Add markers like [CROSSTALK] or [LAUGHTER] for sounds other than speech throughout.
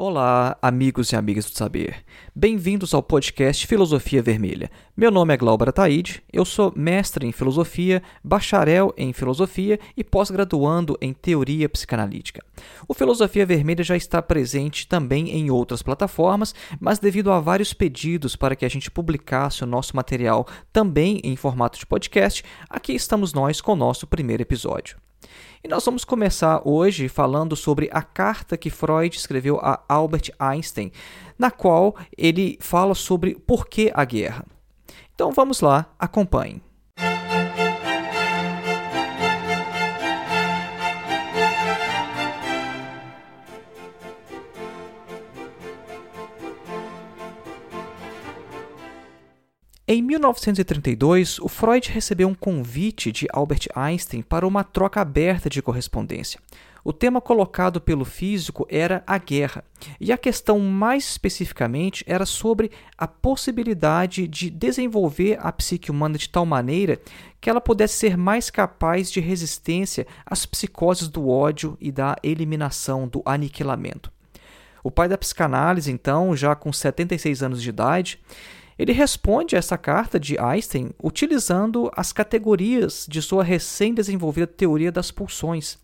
Olá, amigos e amigas do saber. Bem-vindos ao podcast Filosofia Vermelha. Meu nome é Glauber Ataíde, eu sou mestre em filosofia, bacharel em filosofia e pós-graduando em teoria psicanalítica. O Filosofia Vermelha já está presente também em outras plataformas, mas devido a vários pedidos para que a gente publicasse o nosso material também em formato de podcast, aqui estamos nós com o nosso primeiro episódio. E nós vamos começar hoje falando sobre a carta que Freud escreveu a Albert Einstein, na qual ele fala sobre por que a guerra. Então vamos lá, acompanhem. Em 1932, o Freud recebeu um convite de Albert Einstein para uma troca aberta de correspondência. O tema colocado pelo físico era a guerra, e a questão mais especificamente era sobre a possibilidade de desenvolver a psique humana de tal maneira que ela pudesse ser mais capaz de resistência às psicoses do ódio e da eliminação, do aniquilamento. O pai da psicanálise, então, já com 76 anos de idade, ele responde a essa carta de Einstein utilizando as categorias de sua recém-desenvolvida teoria das pulsões.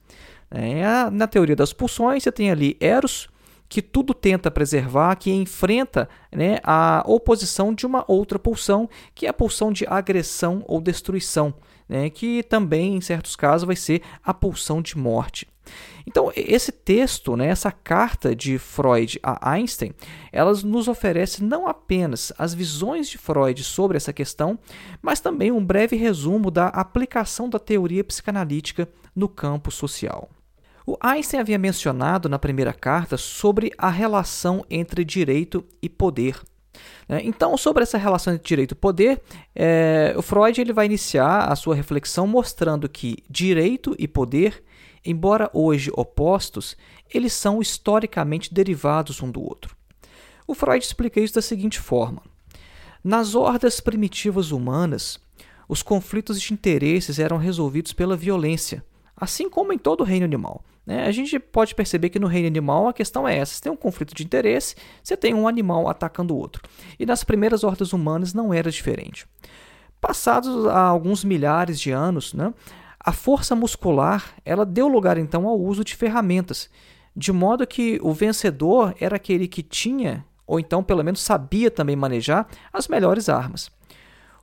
É, na teoria das pulsões, você tem ali Eros, que tudo tenta preservar, que enfrenta né, a oposição de uma outra pulsão, que é a pulsão de agressão ou destruição, né, que também, em certos casos, vai ser a pulsão de morte. Então, esse texto, né, essa carta de Freud a Einstein, elas nos oferece não apenas as visões de Freud sobre essa questão, mas também um breve resumo da aplicação da teoria psicanalítica no campo social. O Einstein havia mencionado na primeira carta sobre a relação entre direito e poder. Né. Então, sobre essa relação entre direito e poder, é, o Freud ele vai iniciar a sua reflexão mostrando que direito e poder embora hoje opostos, eles são historicamente derivados um do outro. O Freud explica isso da seguinte forma: nas hordas primitivas humanas, os conflitos de interesses eram resolvidos pela violência, assim como em todo o reino animal. Né? A gente pode perceber que no reino animal a questão é essa: você tem um conflito de interesse, você tem um animal atacando o outro. E nas primeiras hordas humanas não era diferente. Passados alguns milhares de anos, né, a força muscular ela deu lugar então ao uso de ferramentas, de modo que o vencedor era aquele que tinha, ou então pelo menos sabia também manejar, as melhores armas.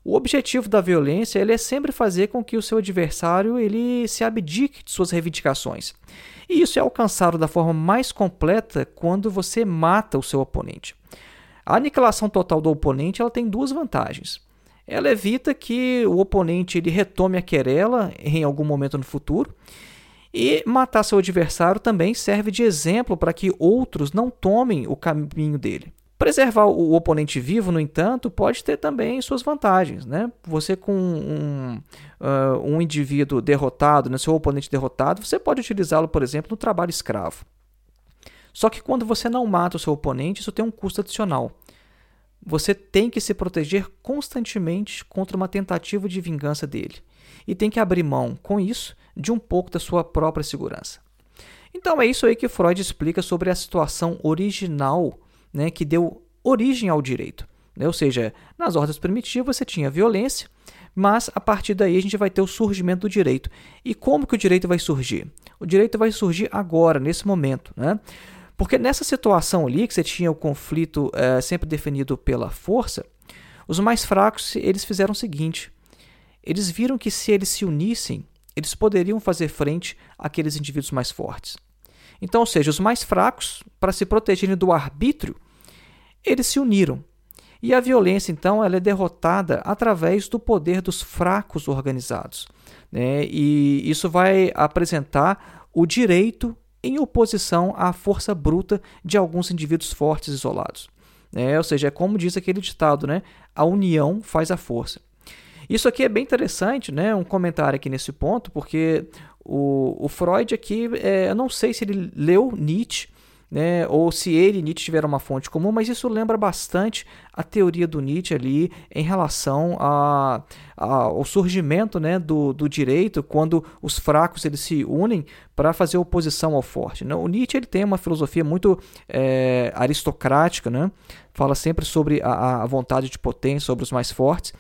O objetivo da violência ele é sempre fazer com que o seu adversário ele se abdique de suas reivindicações. E isso é alcançado da forma mais completa quando você mata o seu oponente. A aniquilação total do oponente ela tem duas vantagens ela evita que o oponente ele retome a querela em algum momento no futuro. E matar seu adversário também serve de exemplo para que outros não tomem o caminho dele. Preservar o oponente vivo, no entanto, pode ter também suas vantagens. Né? Você, com um, uh, um indivíduo derrotado, né, seu oponente derrotado, você pode utilizá-lo, por exemplo, no trabalho escravo. Só que quando você não mata o seu oponente, isso tem um custo adicional você tem que se proteger constantemente contra uma tentativa de vingança dele. E tem que abrir mão, com isso, de um pouco da sua própria segurança. Então é isso aí que Freud explica sobre a situação original né, que deu origem ao direito. Né? Ou seja, nas ordens primitivas você tinha violência, mas a partir daí a gente vai ter o surgimento do direito. E como que o direito vai surgir? O direito vai surgir agora, nesse momento. Né? Porque nessa situação ali, que você tinha o conflito é, sempre definido pela força, os mais fracos eles fizeram o seguinte: eles viram que se eles se unissem, eles poderiam fazer frente àqueles indivíduos mais fortes. Então, ou seja, os mais fracos, para se protegerem do arbítrio, eles se uniram. E a violência, então, ela é derrotada através do poder dos fracos organizados. Né? E isso vai apresentar o direito em oposição à força bruta de alguns indivíduos fortes isolados. É, ou seja, é como diz aquele ditado, né? A união faz a força. Isso aqui é bem interessante, né? Um comentário aqui nesse ponto, porque o, o Freud aqui, é, eu não sei se ele leu Nietzsche, né, ou se ele e Nietzsche tiveram uma fonte comum, mas isso lembra bastante a teoria do Nietzsche ali em relação a, a, ao surgimento né, do, do direito, quando os fracos eles se unem para fazer oposição ao forte. Né? O Nietzsche ele tem uma filosofia muito é, aristocrática, né? fala sempre sobre a, a vontade de potência, sobre os mais fortes,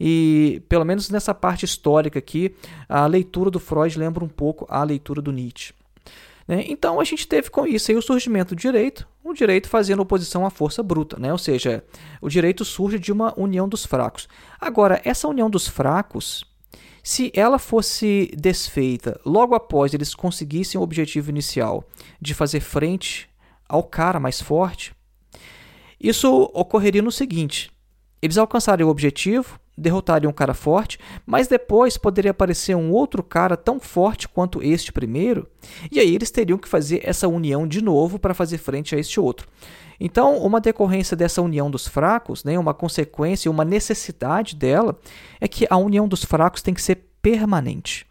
e, pelo menos nessa parte histórica aqui, a leitura do Freud lembra um pouco a leitura do Nietzsche. Né? Então a gente teve com isso o surgimento do direito, o direito fazendo oposição à força bruta, né? ou seja, o direito surge de uma união dos fracos. Agora, essa união dos fracos, se ela fosse desfeita logo após eles conseguissem o objetivo inicial de fazer frente ao cara mais forte, isso ocorreria no seguinte: eles alcançariam o objetivo, derrotariam um cara forte, mas depois poderia aparecer um outro cara tão forte quanto este primeiro, e aí eles teriam que fazer essa união de novo para fazer frente a este outro. Então, uma decorrência dessa união dos fracos, né, uma consequência, uma necessidade dela, é que a união dos fracos tem que ser permanente.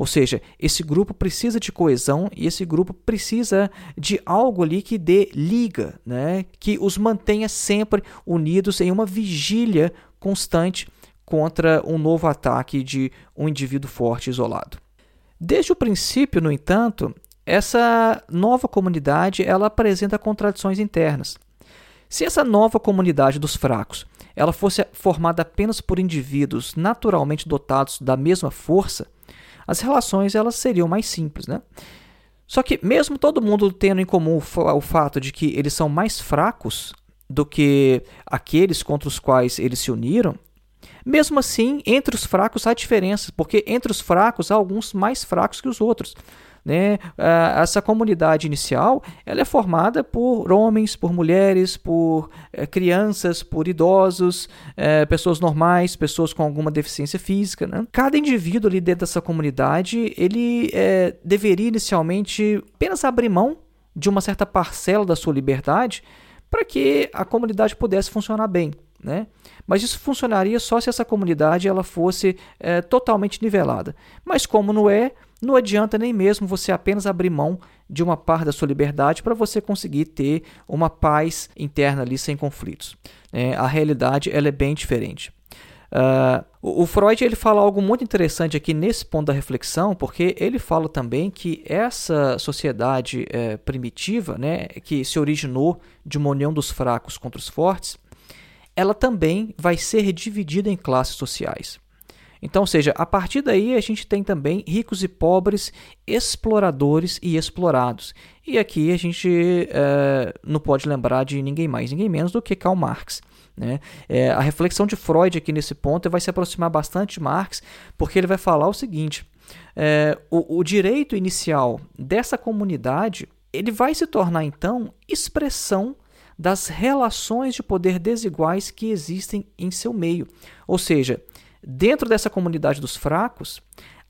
Ou seja, esse grupo precisa de coesão e esse grupo precisa de algo ali que dê liga, né? que os mantenha sempre unidos em uma vigília constante contra um novo ataque de um indivíduo forte isolado. Desde o princípio, no entanto, essa nova comunidade ela apresenta contradições internas. Se essa nova comunidade dos fracos ela fosse formada apenas por indivíduos naturalmente dotados da mesma força, as relações elas seriam mais simples, né? Só que mesmo todo mundo tendo em comum o fato de que eles são mais fracos do que aqueles contra os quais eles se uniram, mesmo assim, entre os fracos há diferenças, porque entre os fracos há alguns mais fracos que os outros. Né? Ah, essa comunidade inicial ela é formada por homens, por mulheres, por é, crianças, por idosos, é, pessoas normais, pessoas com alguma deficiência física. Né? Cada indivíduo ali dentro dessa comunidade ele é, deveria inicialmente apenas abrir mão de uma certa parcela da sua liberdade para que a comunidade pudesse funcionar bem. Né? Mas isso funcionaria só se essa comunidade ela fosse é, totalmente nivelada. Mas como não é, não adianta nem mesmo você apenas abrir mão de uma parte da sua liberdade para você conseguir ter uma paz interna ali sem conflitos. É, a realidade ela é bem diferente. Uh, o, Freud ele fala algo muito interessante aqui nesse ponto da reflexão, porque ele fala também que essa sociedade é, primitiva, né, que se originou de uma união dos fracos contra os fortes, ela também vai ser dividida em classes sociais. Então, ou seja, a partir daí a gente tem também ricos e pobres, exploradores e explorados. E aqui a gente é, não pode lembrar de ninguém mais, ninguém menos do que Karl Marx. Né? É, a reflexão de Freud aqui nesse ponto vai se aproximar bastante de Marx, porque ele vai falar o seguinte: é, o, o direito inicial dessa comunidade ele vai se tornar então expressão das relações de poder desiguais que existem em seu meio. Ou seja, dentro dessa comunidade dos fracos,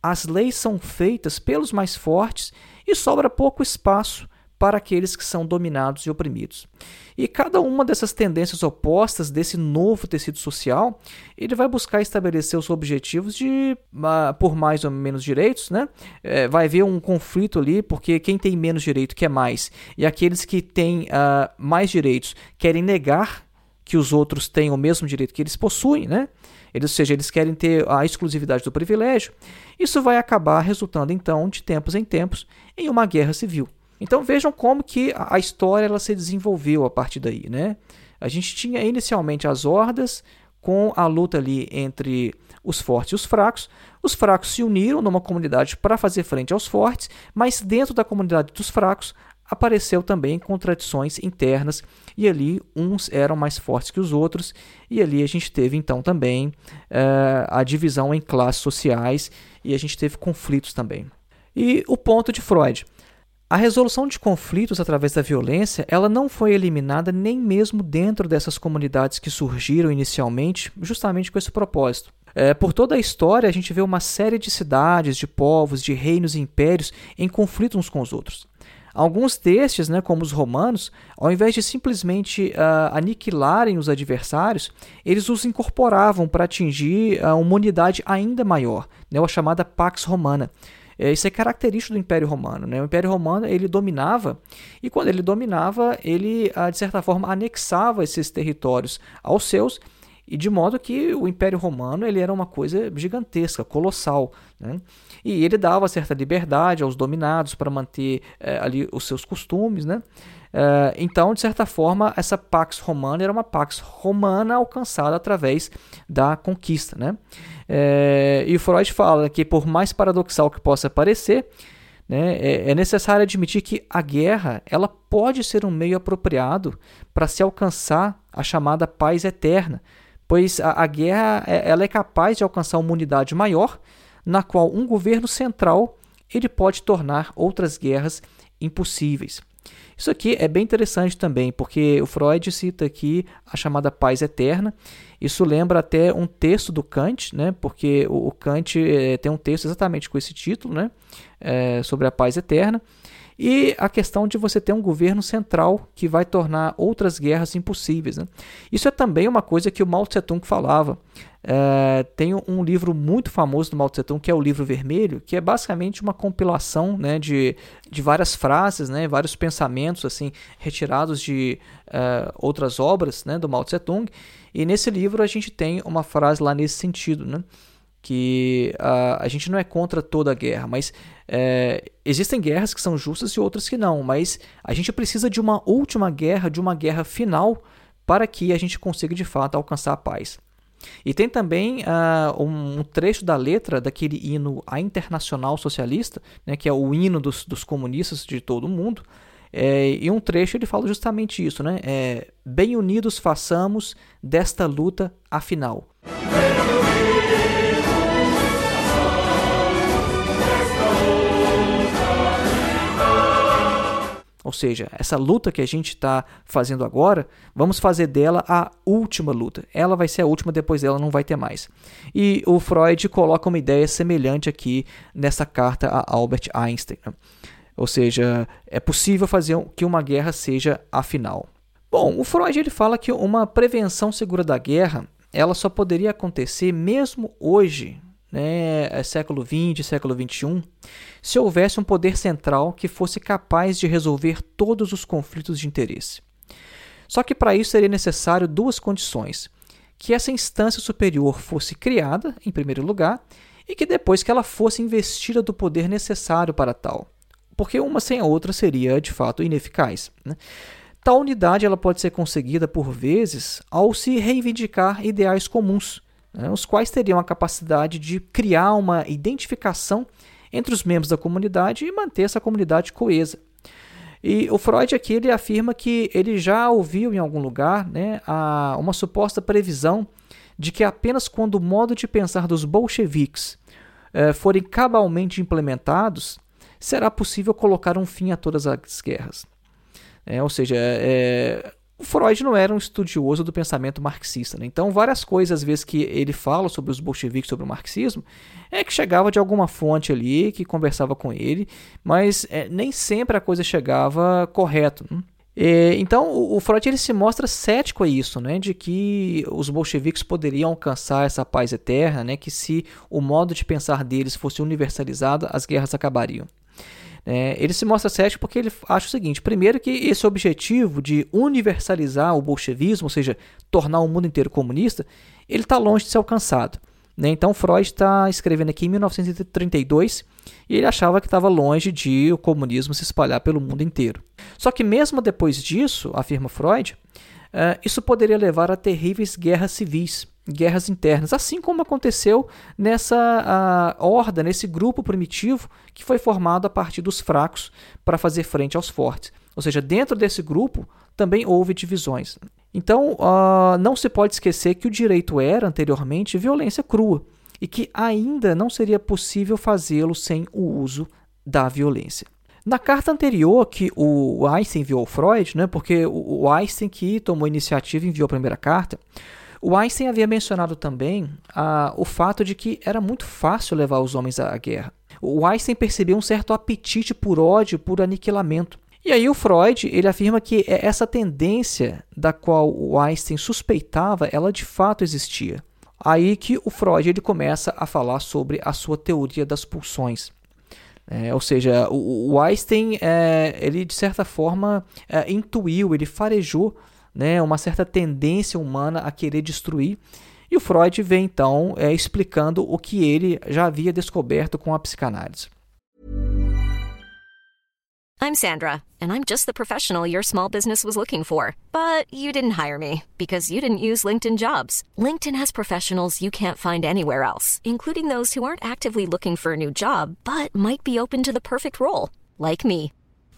as leis são feitas pelos mais fortes e sobra pouco espaço para aqueles que são dominados e oprimidos. E cada uma dessas tendências opostas desse novo tecido social, ele vai buscar estabelecer os objetivos de uh, por mais ou menos direitos, né? É, vai haver um conflito ali, porque quem tem menos direito quer mais, e aqueles que têm uh, mais direitos querem negar que os outros tenham o mesmo direito que eles possuem, né? Eles, ou seja, eles querem ter a exclusividade do privilégio. Isso vai acabar resultando, então, de tempos em tempos, em uma guerra civil. Então vejam como que a história ela se desenvolveu a partir daí, né? A gente tinha inicialmente as hordas com a luta ali entre os fortes e os fracos. Os fracos se uniram numa comunidade para fazer frente aos fortes, mas dentro da comunidade dos fracos apareceu também contradições internas e ali uns eram mais fortes que os outros e ali a gente teve então também uh, a divisão em classes sociais e a gente teve conflitos também. E o ponto de Freud. A resolução de conflitos através da violência, ela não foi eliminada nem mesmo dentro dessas comunidades que surgiram inicialmente, justamente com esse propósito. É, por toda a história, a gente vê uma série de cidades, de povos, de reinos e impérios em conflito uns com os outros. Alguns destes, né, como os romanos, ao invés de simplesmente uh, aniquilarem os adversários, eles os incorporavam para atingir uh, uma unidade ainda maior, né, a chamada Pax Romana. É, isso é característico do Império Romano. Né? O Império Romano ele dominava, e quando ele dominava, ele, uh, de certa forma, anexava esses territórios aos seus, e de modo que o Império Romano ele era uma coisa gigantesca, colossal. Né? E ele dava certa liberdade aos dominados para manter é, ali os seus costumes. Né? É, então, de certa forma, essa Pax Romana era uma Pax Romana alcançada através da conquista. Né? É, e Freud fala que, por mais paradoxal que possa parecer, né, é, é necessário admitir que a guerra ela pode ser um meio apropriado para se alcançar a chamada paz eterna pois a, a guerra é, ela é capaz de alcançar uma unidade maior, na qual um governo central ele pode tornar outras guerras impossíveis. Isso aqui é bem interessante também, porque o Freud cita aqui a chamada paz eterna. Isso lembra até um texto do Kant, né? porque o, Kant é, tem um texto exatamente com esse título, né? É, sobre a paz eterna. E a questão de você ter um governo central que vai tornar outras guerras impossíveis. Né? Isso é também uma coisa que o Mao Tse Tung falava. É, tem um livro muito famoso do Mao Tse Tung, que é o Livro Vermelho, que é basicamente uma compilação né, de, de várias frases, né, vários pensamentos assim retirados de uh, outras obras né, do Mao Tse Tung. E nesse livro a gente tem uma frase lá nesse sentido. Né? Que uh, a gente não é contra toda a guerra, mas é, existem guerras que são justas e outras que não, mas a gente precisa de uma última guerra, de uma guerra final, para que a gente consiga de fato alcançar a paz. E tem também uh, um trecho da letra daquele hino A Internacional Socialista, né, que é o hino dos, dos comunistas de todo o mundo, é, e um trecho ele fala justamente isso, né? É, Bem unidos façamos desta luta a final. Ou seja, essa luta que a gente está fazendo agora, vamos fazer dela a última luta. Ela vai ser a última, depois dela não vai ter mais. E o Freud coloca uma ideia semelhante aqui nessa carta a Albert Einstein. Né? Ou seja, é possível fazer que uma guerra seja a final. Bom, o Freud ele fala que uma prevenção segura da guerra ela só poderia acontecer mesmo hoje, né, é século XX, século XXI, se houvesse um poder central que fosse capaz de resolver todos os conflitos de interesse. Só que para isso seria necessário duas condições: que essa instância superior fosse criada, em primeiro lugar, e que depois que ela fosse investida do poder necessário para tal, porque uma sem a outra seria de fato ineficaz. Né? Tal unidade ela pode ser conseguida por vezes ao se reivindicar ideais comuns né, os quais teriam a capacidade de criar uma identificação entre os membros da comunidade e manter essa comunidade coesa. E o Freud aqui ele afirma que ele já ouviu em algum lugar né, a, uma suposta previsão de que apenas quando o modo de pensar dos bolcheviques eh, forem cabalmente implementados, será possível colocar um fim a todas as guerras. É, ou seja, é, o Freud não era um estudioso do pensamento marxista. Né? Então, várias coisas, às vezes, que ele fala sobre os bolcheviques, sobre o marxismo, é que chegava de alguma fonte ali, que conversava com ele, mas é, nem sempre a coisa chegava correto. Né? E, então, o, o Freud ele se mostra cético a isso, né? de que os bolcheviques poderiam alcançar essa paz eterna, né? que se o modo de pensar deles fosse universalizado, as guerras acabariam. É, ele se mostra cético porque ele acha o seguinte: primeiro, que esse objetivo de universalizar o bolchevismo, ou seja, tornar o mundo inteiro comunista, ele está longe de ser alcançado. Né? Então, Freud está escrevendo aqui em 1932 e ele achava que estava longe de o comunismo se espalhar pelo mundo inteiro. Só que, mesmo depois disso, afirma Freud, uh, isso poderia levar a terríveis guerras civis guerras internas, assim como aconteceu nessa uh, horda, nesse grupo primitivo que foi formado a partir dos fracos para fazer frente aos fortes. Ou seja, dentro desse grupo também houve divisões. Então, uh, não se pode esquecer que o direito era, anteriormente, violência crua e que ainda não seria possível fazê-lo sem o uso da violência. Na carta anterior que o Einstein enviou ao Freud, né, porque o Einstein que tomou a iniciativa enviou a primeira carta, O Einstein havia mencionado também ah, o fato de que era muito fácil levar os homens à guerra. O Einstein percebeu um certo apetite por ódio, por aniquilamento. E aí o Freud ele afirma que essa tendência da qual o Einstein suspeitava, ela de fato existia. Aí que o Freud ele começa a falar sobre a sua teoria das pulsões. É, ou seja, o, o Einstein, é, ele de certa forma é, intuiu, ele farejou né, uma certa tendência humana a querer destruir. E o Freud vem então é, explicando o que ele já havia descoberto com a psicanálise. I'm Sandra, and I'm just the professional your small business was looking for. But you didn't hire me because you didn't use LinkedIn jobs. LinkedIn has professionals you can't find anywhere else, including those who aren't actively looking for a new job but might be open to the perfect role, like me.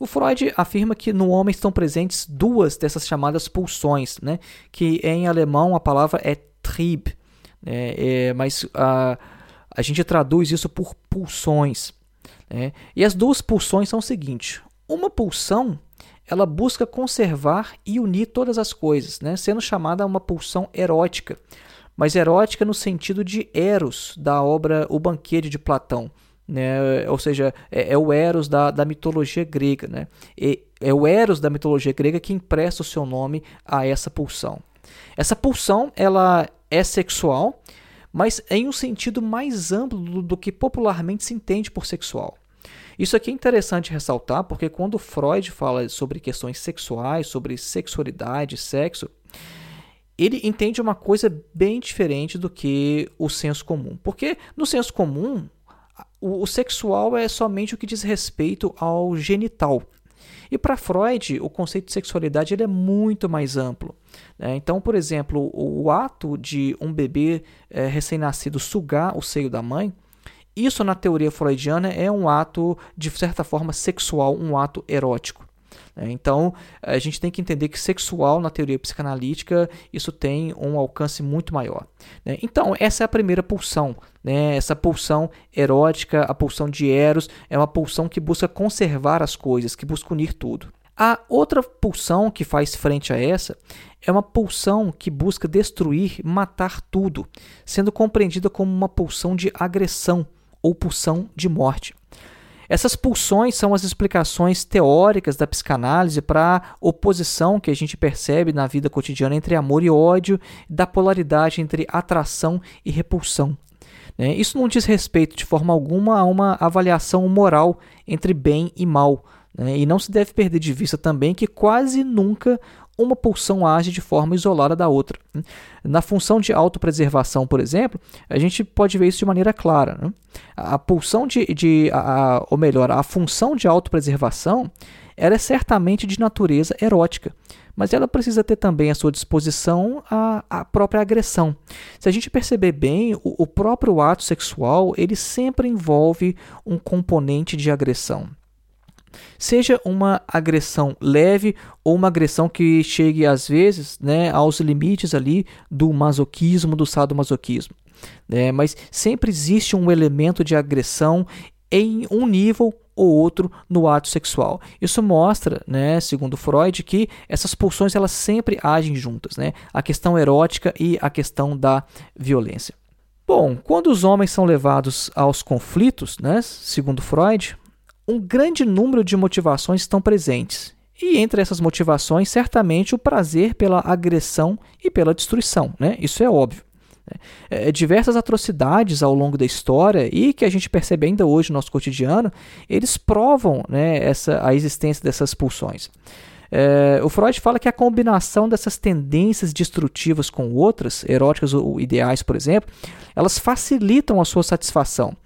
O Freud afirma que no homem estão presentes duas dessas chamadas pulsões, né? que em alemão a palavra é Trieb, né? é, mas a, a gente traduz isso por pulsões. Né? E as duas pulsões são o seguinte: uma pulsão ela busca conservar e unir todas as coisas, né? sendo chamada uma pulsão erótica mas erótica no sentido de Eros, da obra O Banquete de Platão. Né? Ou seja, é, é o Eros da, da mitologia grega. Né? E é o Eros da mitologia grega que empresta o seu nome a essa pulsão. Essa pulsão ela é sexual, mas em um sentido mais amplo do, do que popularmente se entende por sexual. Isso aqui é interessante ressaltar porque quando Freud fala sobre questões sexuais, sobre sexualidade, sexo, ele entende uma coisa bem diferente do que o senso comum. Porque no senso comum, o, o sexual é somente o que diz respeito ao genital. E para Freud, o conceito de sexualidade ele é muito mais amplo. Né? Então, por exemplo, o, ato de um bebê é, recém-nascido sugar o seio da mãe, isso na teoria freudiana é um ato, de certa forma, sexual, um ato erótico. Né? Então, a gente tem que entender que sexual, na teoria psicanalítica, isso tem um alcance muito maior. Né? Então, essa é a primeira pulsão. Né? Essa pulsão erótica, a pulsão de Eros, é uma pulsão que busca conservar as coisas, que busca unir tudo. A outra pulsão que faz frente a essa é uma pulsão que busca destruir, matar tudo, sendo compreendida como uma pulsão de agressão ou pulsão de morte. Essas pulsões são as explicações teóricas da psicanálise para a oposição que a gente percebe na vida cotidiana entre amor e ódio, da polaridade entre atração e repulsão. Né? Isso não diz respeito de forma alguma a uma avaliação moral entre bem e mal. Né? E não se deve perder de vista também que quase nunca uma pulsão age de forma isolada da outra. Na função de autopreservação, por exemplo, a gente pode ver isso de maneira clara. Né? A pulsão de, de a, ou melhor, a função de autopreservação ela é certamente de natureza erótica, mas ela precisa ter também à sua disposição a, a própria agressão. Se a gente perceber bem, o, o próprio ato sexual ele sempre envolve um componente de agressão. Seja uma agressão leve ou uma agressão que chegue às vezes né, aos limites ali do masoquismo, do sadomasoquismo. Né? Mas sempre existe um elemento de agressão em um nível ou outro no ato sexual. Isso mostra, né, segundo Freud, que essas pulsões elas sempre agem juntas, né? A questão erótica e a questão da violência. Bom, quando os homens são levados aos conflitos, né, segundo Freud, um grande número de motivações estão presentes. E entre essas motivações, certamente o prazer pela agressão e pela destruição, né? Isso é óbvio. É, é, diversas atrocidades ao longo da história e que a gente percebe ainda hoje no nosso cotidiano, eles provam né, essa, a existência dessas pulsões. É, o Freud fala que a combinação dessas tendências destrutivas com outras, eróticas ou ideais, por exemplo, elas facilitam a sua satisfação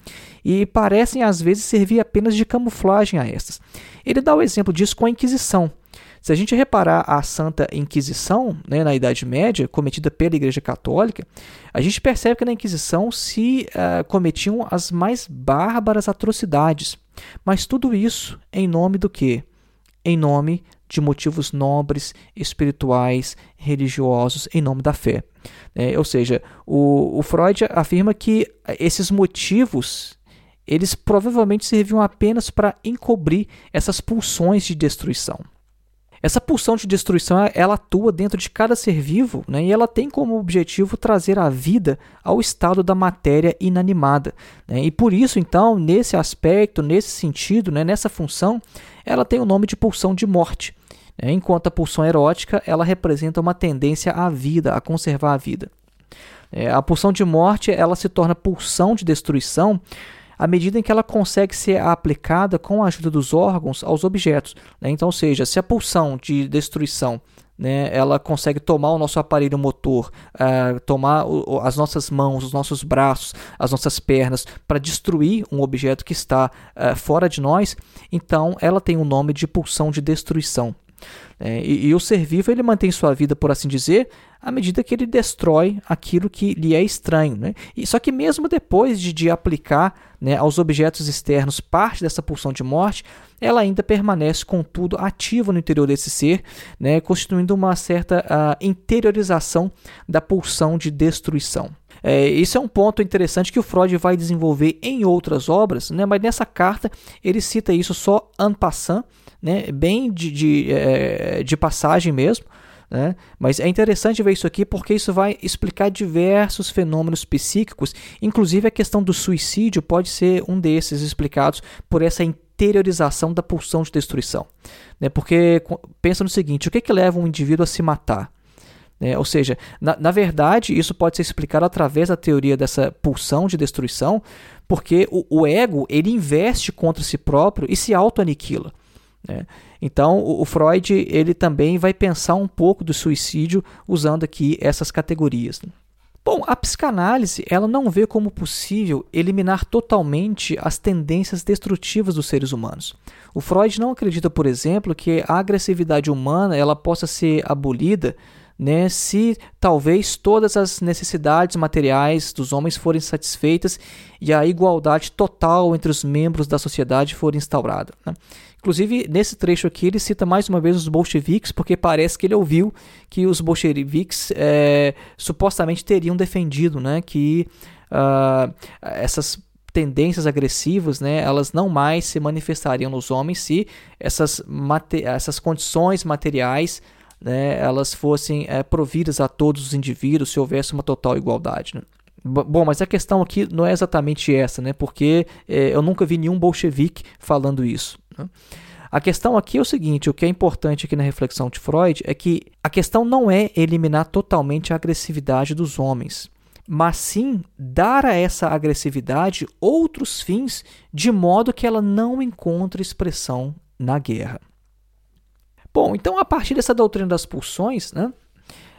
e parecem às vezes servir apenas de camuflagem a estas. Ele dá o exemplo disso com a Inquisição. Se a gente reparar a Santa Inquisição né, na Idade Média, cometida pela Igreja Católica, a gente percebe que na Inquisição se uh, cometiam as mais bárbaras atrocidades. Mas tudo isso em nome do quê? Em nome de motivos nobres, espirituais, religiosos, em nome da fé. É, ou seja, o, o Freud afirma que esses motivos eles provavelmente serviam apenas para encobrir essas pulsões de destruição. Essa pulsão de destruição ela atua dentro de cada ser vivo né, e ela tem como objetivo trazer a vida ao estado da matéria inanimada. Né, e por isso, então, nesse aspecto, nesse sentido, né, nessa função, ela tem o nome de pulsão de morte. Né, enquanto a pulsão erótica ela representa uma tendência à vida, a conservar a vida. É, a pulsão de morte ela se torna pulsão de destruição à medida em que ela consegue ser aplicada com a ajuda dos órgãos aos objetos. Né? Então, ou seja, se a pulsão de destruição né, ela consegue tomar o nosso aparelho motor, uh, tomar o, as nossas mãos, os nossos braços, as nossas pernas para destruir um objeto que está uh, fora de nós, então ela tem o nome de pulsão de destruição. É, e, e, o ser vivo ele mantém sua vida, por assim dizer, à medida que ele destrói aquilo que lhe é estranho. Né? E, só que mesmo depois de, de aplicar né, aos objetos externos parte dessa pulsão de morte, ela ainda permanece, contudo, ativa no interior desse ser, né, constituindo uma certa uh, interiorização da pulsão de destruição. É, isso é um ponto interessante que o Freud vai desenvolver em outras obras, né, mas nessa carta ele cita isso só en passant, né, bem de, de, é, de passagem mesmo. Né? Mas é interessante ver isso aqui porque isso vai explicar diversos fenômenos psíquicos, inclusive a questão do suicídio pode ser um desses explicados por essa interiorização da pulsão de destruição. Né? Porque pensa no seguinte: o que, que leva um indivíduo a se matar? Né? Ou seja, na, na verdade, isso pode ser explicado através da teoria dessa pulsão de destruição, porque o, o ego ele investe contra si próprio e se auto-aniquila. Né? Então, o, o, Freud ele também vai pensar um pouco do suicídio usando aqui essas categorias. Né? Bom, a psicanálise ela não vê como possível eliminar totalmente as tendências destrutivas dos seres humanos. O Freud não acredita, por exemplo, que a agressividade humana ela possa ser abolida né, se talvez todas as necessidades materiais dos homens forem satisfeitas e a igualdade total entre os membros da sociedade for instaurada. Né? Inclusive, nesse trecho aqui, ele cita mais uma vez os bolcheviques, porque parece que ele ouviu que os bolcheviques é, supostamente teriam defendido né, que uh, essas tendências agressivas, né, elas não mais se manifestariam nos homens se essas, essas condições materiais né, elas fossem é, providas a todos os indivíduos se houvesse uma total igualdade. Né? Bom, mas a questão aqui não é exatamente essa, né? Porque é, eu nunca vi nenhum bolchevique falando isso. Né? A questão aqui é o seguinte: o que é importante aqui na reflexão de Freud é que a questão não é eliminar totalmente a agressividade dos homens, mas sim dar a essa agressividade outros fins de modo que ela não encontre expressão na guerra. Bom, então a partir dessa doutrina das pulsões, né,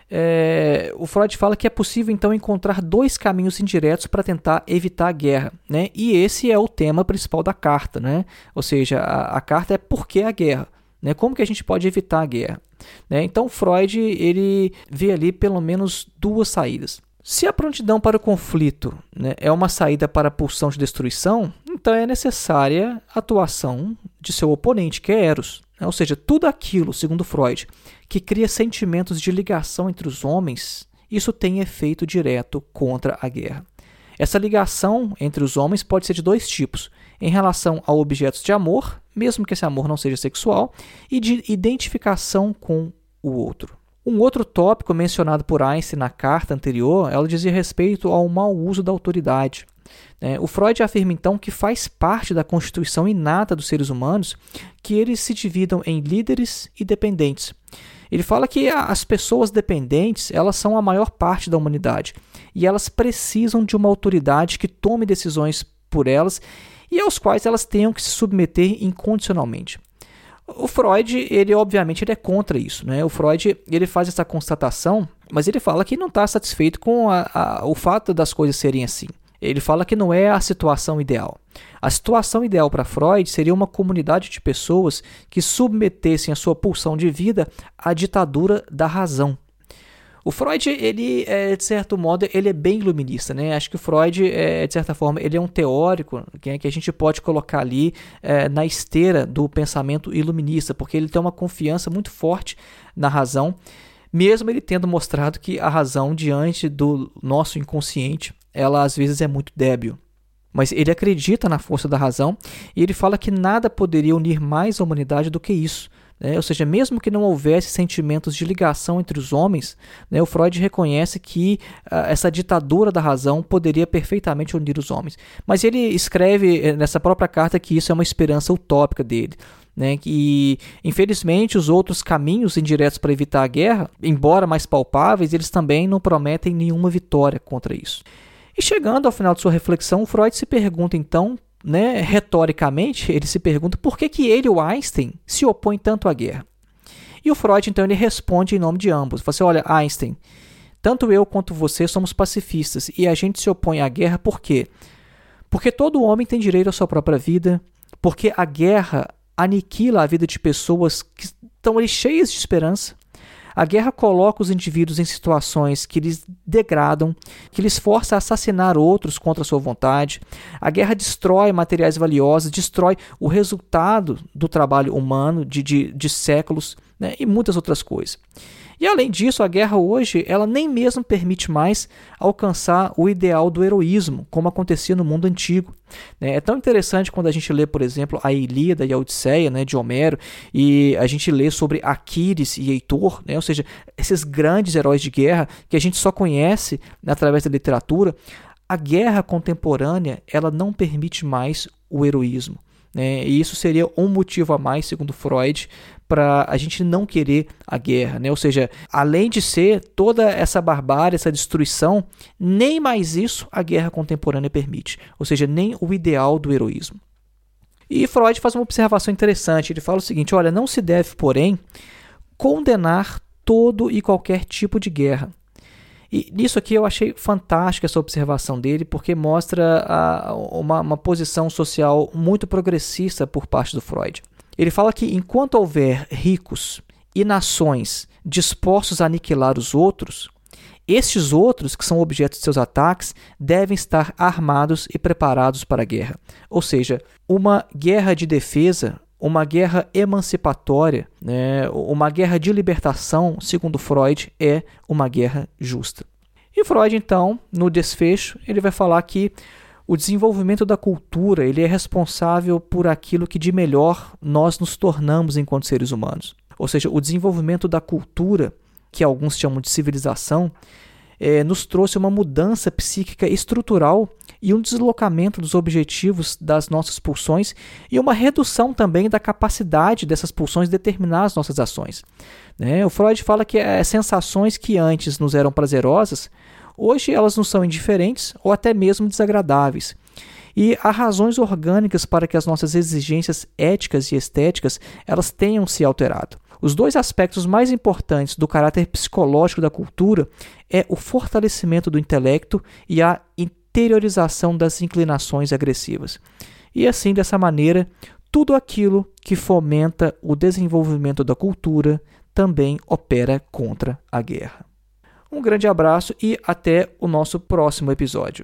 é, o Freud fala que é possível então encontrar dois caminhos indiretos para tentar evitar a guerra, né? E esse é o tema principal da carta, né? Ou seja, a, a carta é por que a guerra, né? Como que a gente pode evitar a guerra? Né? Então Freud ele vê ali pelo menos duas saídas. Se a prontidão para o conflito né, é uma saída para a pulsão de destruição, então é necessária a atuação de seu oponente, que é Eros. Ou seja, tudo aquilo, segundo Freud, que cria sentimentos de ligação entre os homens, isso tem efeito direto contra a guerra. Essa ligação entre os homens pode ser de dois tipos: em relação a objetos de amor, mesmo que esse amor não seja sexual, e de identificação com o outro. Um outro tópico mencionado por Einstein na carta anterior, ela dizia respeito ao mau uso da autoridade. É, o Freud afirma então que faz parte da constituição inata dos seres humanos que eles se dividam em líderes e dependentes. Ele fala que as pessoas dependentes elas são a maior parte da humanidade e elas precisam de uma autoridade que tome decisões por elas e aos quais elas tenham que se submeter incondicionalmente. O Freud, ele obviamente ele é contra isso, né? O Freud, ele faz essa constatação, mas ele fala que não está satisfeito com a, a, o fato das coisas serem assim. Ele fala que não é a situação ideal. A situação ideal para Freud seria uma comunidade de pessoas que submetessem a sua pulsão de vida à ditadura da razão. O Freud, ele, é, de certo modo, ele é bem iluminista, né? Acho que o Freud, é, de certa forma, ele é um teórico que, que a gente pode colocar ali é, na esteira do pensamento iluminista, porque ele tem uma confiança muito forte na razão, mesmo ele tendo mostrado que a razão diante do nosso inconsciente, ela às vezes é muito débil. Mas ele acredita na força da razão e ele fala que nada poderia unir mais a humanidade do que isso. Né? Ou seja, mesmo que não houvesse sentimentos de ligação entre os homens, né, o Freud reconhece que uh, essa ditadura da razão poderia perfeitamente unir os homens. Mas ele escreve eh, nessa própria carta que isso é uma esperança utópica dele. Né, que infelizmente os outros caminhos indiretos para evitar a guerra, embora mais palpáveis, eles também não prometem nenhuma vitória contra isso. E chegando ao final de sua reflexão, Freud se pergunta então né, retoricamente, [LAUGHS] ele se pergunta por que, que ele, o Einstein, se opõe tanto à guerra. E o Freud, então, ele responde em nome de ambos. Você assim, olha, Einstein, tanto eu quanto você somos pacifistas e a gente se opõe à guerra por quê? Porque todo homem tem direito à sua própria vida, porque a guerra aniquila a vida de pessoas que estão ali cheias de esperança, a guerra coloca os indivíduos em situações que lhes degradam, que lhes força a assassinar outros contra sua vontade. A guerra destrói materiais valiosos, destrói o resultado do trabalho humano de, de, de séculos né, e muitas outras coisas. E além disso, a guerra hoje ela nem mesmo permite mais alcançar o ideal do heroísmo, como acontecia no mundo antigo. Né? É tão interessante quando a gente lê, por exemplo, a Ilíada e a Odisseia né, de Homero, e a gente lê sobre Aquiles e Heitor, né? ou seja, esses grandes heróis de guerra que a gente só conhece através da literatura. A guerra contemporânea ela não permite mais o heroísmo. Né? E isso seria um motivo a mais, segundo Freud, para a gente não querer a guerra. Né? Ou seja, além de ser toda essa barbárie, essa destruição, nem mais isso a guerra contemporânea permite. Ou seja, nem o ideal do heroísmo. E Freud faz uma observação interessante. Ele fala o seguinte: olha, não se deve, porém, condenar todo e qualquer tipo de guerra e nisso aqui eu achei fantástica essa observação dele, porque mostra a, uma, uma posição social muito progressista por parte do Freud. Ele fala que enquanto houver ricos e nações dispostos a aniquilar os outros, estes outros, que são objetos de seus ataques, devem estar armados e preparados para a guerra. Ou seja, uma guerra de defesa uma guerra emancipatória, né, uma guerra de libertação, segundo Freud, é uma guerra justa. E Freud, então, no desfecho, ele vai falar que o desenvolvimento da cultura ele é responsável por aquilo que de melhor nós nos tornamos enquanto seres humanos. Ou seja, o desenvolvimento da cultura, que alguns chamam de civilização, é, nos trouxe uma mudança psíquica estrutural e um deslocamento dos objetivos das nossas pulsões e uma redução também da capacidade dessas pulsões determinar as nossas ações. Né? O Freud fala que é, sensações que antes nos eram prazerosas, hoje elas nos são indiferentes ou até mesmo desagradáveis. E há razões orgânicas para que as nossas exigências éticas e estéticas elas tenham se alterado. Os dois aspectos mais importantes do caráter psicológico da cultura é o fortalecimento do intelecto e a interiorização das inclinações agressivas. E assim, dessa maneira, tudo aquilo que fomenta o desenvolvimento da cultura também opera contra a guerra. Um grande abraço e até o nosso próximo episódio.